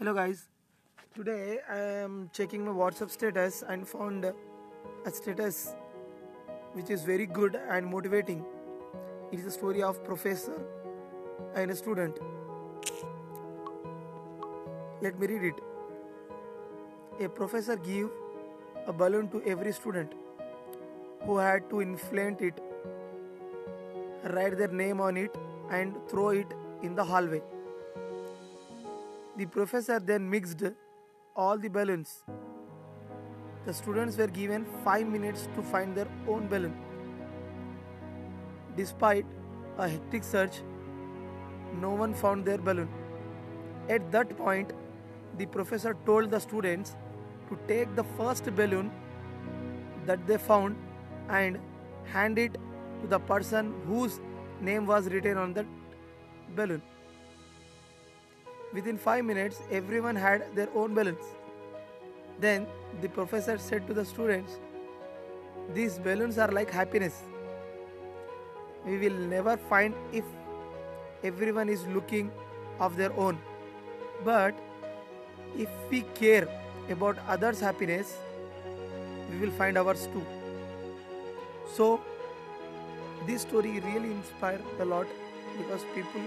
Hello guys. Today I am checking my WhatsApp status and found a status which is very good and motivating. It is a story of professor and a student. Let me read it. A professor gave a balloon to every student who had to inflate it, write their name on it and throw it in the hallway. The professor then mixed all the balloons. The students were given 5 minutes to find their own balloon. Despite a hectic search, no one found their balloon. At that point, the professor told the students to take the first balloon that they found and hand it to the person whose name was written on the balloon. Within 5 minutes, everyone had their own balloons. Then the professor said to the students, These balloons are like happiness. We will never find if everyone is looking of their own. But if we care about others' happiness, we will find ours too. So, this story really inspired a lot because people